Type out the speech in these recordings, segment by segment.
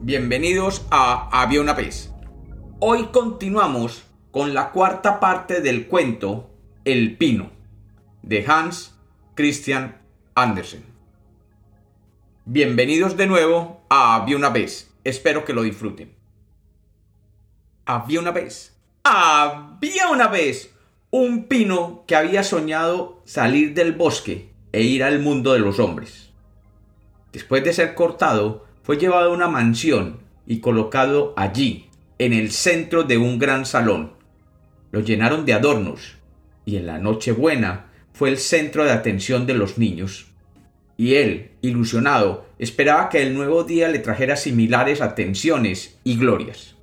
Bienvenidos a Había una vez. Hoy continuamos con la cuarta parte del cuento El Pino de Hans Christian Andersen. Bienvenidos de nuevo a Había una vez. Espero que lo disfruten. Había una vez. Había una vez un pino que había soñado salir del bosque e ir al mundo de los hombres. Después de ser cortado, fue llevado a una mansión y colocado allí, en el centro de un gran salón. Lo llenaron de adornos, y en la Nochebuena fue el centro de atención de los niños. Y él, ilusionado, esperaba que el nuevo día le trajera similares atenciones y glorias.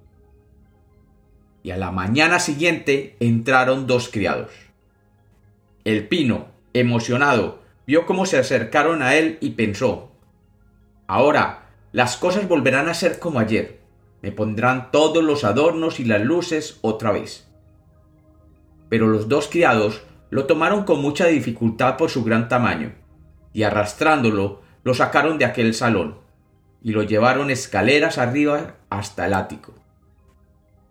Y a la mañana siguiente entraron dos criados. El pino, emocionado, vio cómo se acercaron a él y pensó, Ahora, las cosas volverán a ser como ayer. Me pondrán todos los adornos y las luces otra vez. Pero los dos criados lo tomaron con mucha dificultad por su gran tamaño, y arrastrándolo lo sacaron de aquel salón, y lo llevaron escaleras arriba hasta el ático,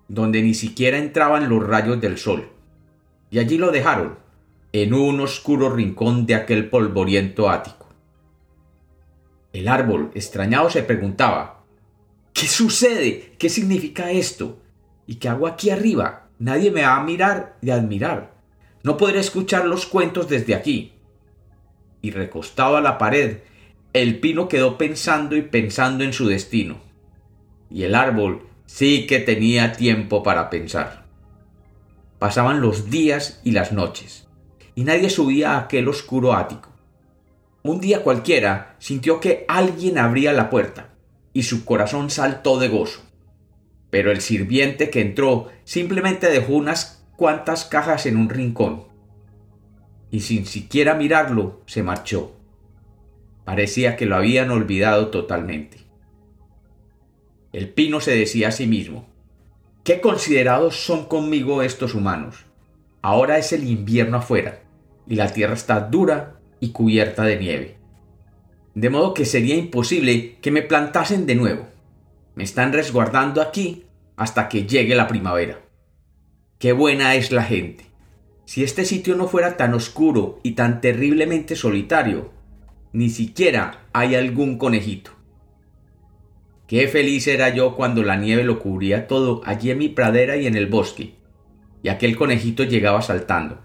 donde ni siquiera entraban los rayos del sol, y allí lo dejaron, en un oscuro rincón de aquel polvoriento ático. El árbol, extrañado, se preguntaba ¿Qué sucede? ¿Qué significa esto? ¿Y qué hago aquí arriba? Nadie me va a mirar y admirar. No podré escuchar los cuentos desde aquí. Y recostado a la pared, el pino quedó pensando y pensando en su destino. Y el árbol sí que tenía tiempo para pensar. Pasaban los días y las noches, y nadie subía a aquel oscuro ático. Un día cualquiera sintió que alguien abría la puerta, y su corazón saltó de gozo. Pero el sirviente que entró simplemente dejó unas cuantas cajas en un rincón, y sin siquiera mirarlo se marchó. Parecía que lo habían olvidado totalmente. El pino se decía a sí mismo, ¿qué considerados son conmigo estos humanos? Ahora es el invierno afuera, y la tierra está dura y cubierta de nieve. De modo que sería imposible que me plantasen de nuevo. Me están resguardando aquí hasta que llegue la primavera. Qué buena es la gente. Si este sitio no fuera tan oscuro y tan terriblemente solitario, ni siquiera hay algún conejito. Qué feliz era yo cuando la nieve lo cubría todo allí en mi pradera y en el bosque, y aquel conejito llegaba saltando.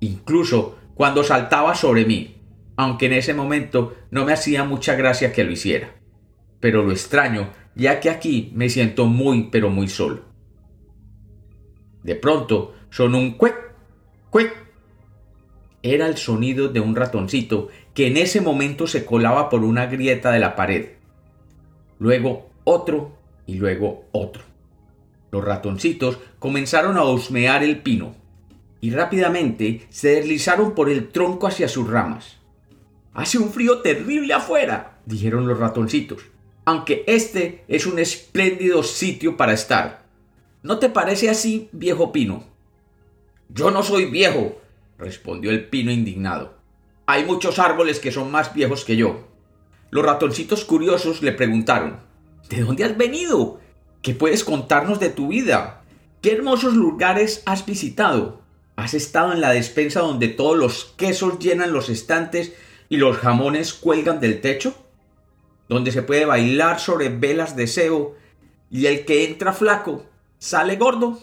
Incluso cuando saltaba sobre mí, aunque en ese momento no me hacía mucha gracia que lo hiciera. Pero lo extraño, ya que aquí me siento muy pero muy solo. De pronto sonó un cuec, cuec. Era el sonido de un ratoncito que en ese momento se colaba por una grieta de la pared. Luego otro y luego otro. Los ratoncitos comenzaron a husmear el pino, y rápidamente se deslizaron por el tronco hacia sus ramas. Hace un frío terrible afuera, dijeron los ratoncitos, aunque este es un espléndido sitio para estar. ¿No te parece así, viejo pino? Yo no soy viejo, respondió el pino indignado. Hay muchos árboles que son más viejos que yo. Los ratoncitos curiosos le preguntaron, ¿De dónde has venido? ¿Qué puedes contarnos de tu vida? ¿Qué hermosos lugares has visitado? ¿Has estado en la despensa donde todos los quesos llenan los estantes y los jamones cuelgan del techo? ¿Donde se puede bailar sobre velas de cebo y el que entra flaco sale gordo?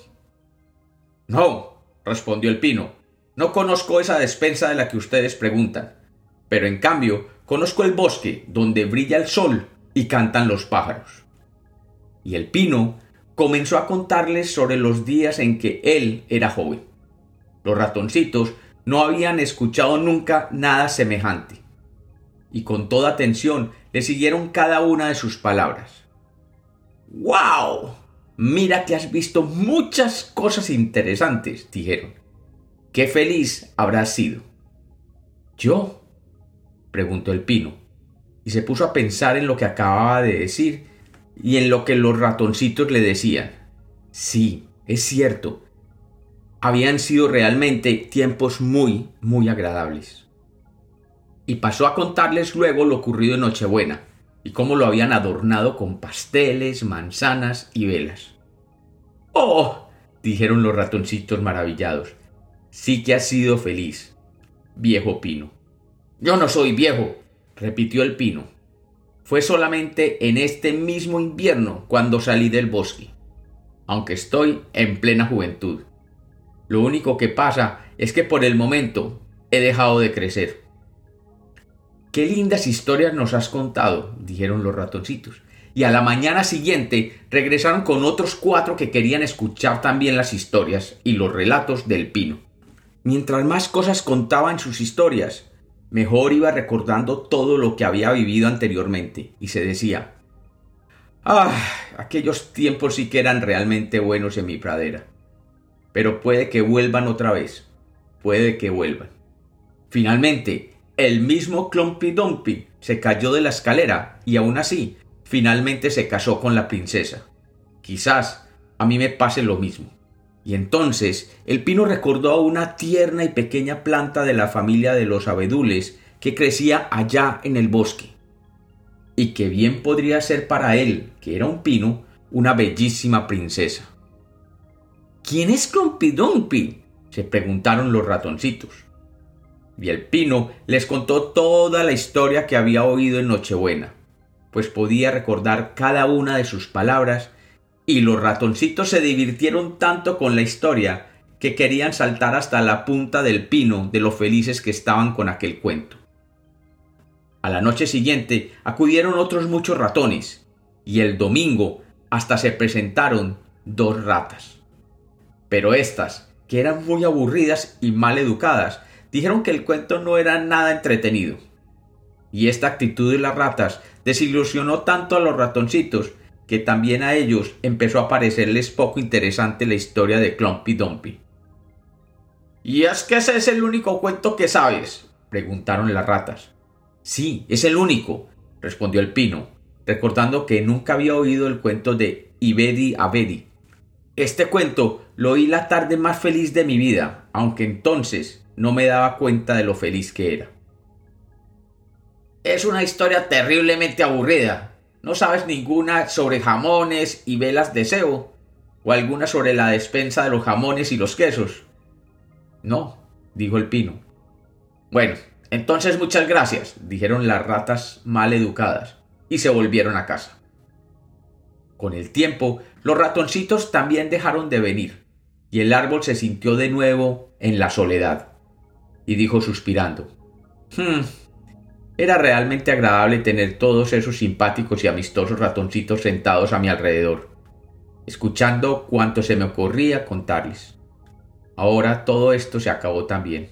No, respondió el pino. No conozco esa despensa de la que ustedes preguntan. Pero en cambio, conozco el bosque donde brilla el sol y cantan los pájaros. Y el pino comenzó a contarles sobre los días en que él era joven. Los ratoncitos no habían escuchado nunca nada semejante, y con toda atención le siguieron cada una de sus palabras. ¡Wow! Mira que has visto muchas cosas interesantes, dijeron. ¡Qué feliz habrás sido! ¿Yo? preguntó el pino, y se puso a pensar en lo que acababa de decir y en lo que los ratoncitos le decían. Sí, es cierto, habían sido realmente tiempos muy, muy agradables. Y pasó a contarles luego lo ocurrido en Nochebuena, y cómo lo habían adornado con pasteles, manzanas y velas. ¡Oh! dijeron los ratoncitos maravillados. Sí que has sido feliz, viejo pino. Yo no soy viejo, repitió el pino. Fue solamente en este mismo invierno cuando salí del bosque, aunque estoy en plena juventud. Lo único que pasa es que por el momento he dejado de crecer. Qué lindas historias nos has contado, dijeron los ratoncitos. Y a la mañana siguiente regresaron con otros cuatro que querían escuchar también las historias y los relatos del pino. Mientras más cosas contaban sus historias, mejor iba recordando todo lo que había vivido anteriormente, y se decía, Ah, aquellos tiempos sí que eran realmente buenos en mi pradera. Pero puede que vuelvan otra vez. Puede que vuelvan. Finalmente, el mismo Clumpy Dumpy se cayó de la escalera y aún así, finalmente se casó con la princesa. Quizás a mí me pase lo mismo. Y entonces el pino recordó a una tierna y pequeña planta de la familia de los abedules que crecía allá en el bosque. Y que bien podría ser para él, que era un pino, una bellísima princesa. ¿Quién es Clumpy se preguntaron los ratoncitos. Y el pino les contó toda la historia que había oído en Nochebuena, pues podía recordar cada una de sus palabras, y los ratoncitos se divirtieron tanto con la historia que querían saltar hasta la punta del pino de lo felices que estaban con aquel cuento. A la noche siguiente acudieron otros muchos ratones, y el domingo hasta se presentaron dos ratas. Pero estas, que eran muy aburridas y mal educadas, dijeron que el cuento no era nada entretenido. Y esta actitud de las ratas desilusionó tanto a los ratoncitos que también a ellos empezó a parecerles poco interesante la historia de Clumpy Dumpy. ¿Y es que ese es el único cuento que sabes? preguntaron las ratas. Sí, es el único, respondió el pino, recordando que nunca había oído el cuento de Ibedi Abedi. Este cuento lo oí la tarde más feliz de mi vida, aunque entonces no me daba cuenta de lo feliz que era. Es una historia terriblemente aburrida. ¿No sabes ninguna sobre jamones y velas de cebo? ¿O alguna sobre la despensa de los jamones y los quesos? No, dijo el pino. Bueno, entonces muchas gracias, dijeron las ratas mal educadas, y se volvieron a casa. Con el tiempo, los ratoncitos también dejaron de venir, y el árbol se sintió de nuevo en la soledad y dijo suspirando. Hmm, era realmente agradable tener todos esos simpáticos y amistosos ratoncitos sentados a mi alrededor, escuchando cuanto se me ocurría contarles. Ahora todo esto se acabó también,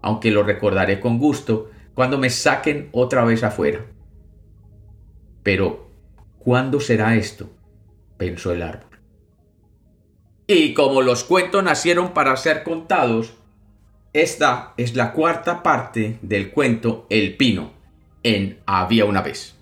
aunque lo recordaré con gusto cuando me saquen otra vez afuera. Pero, ¿cuándo será esto? Pensó el árbol. Y como los cuentos nacieron para ser contados, esta es la cuarta parte del cuento El Pino en Había una vez.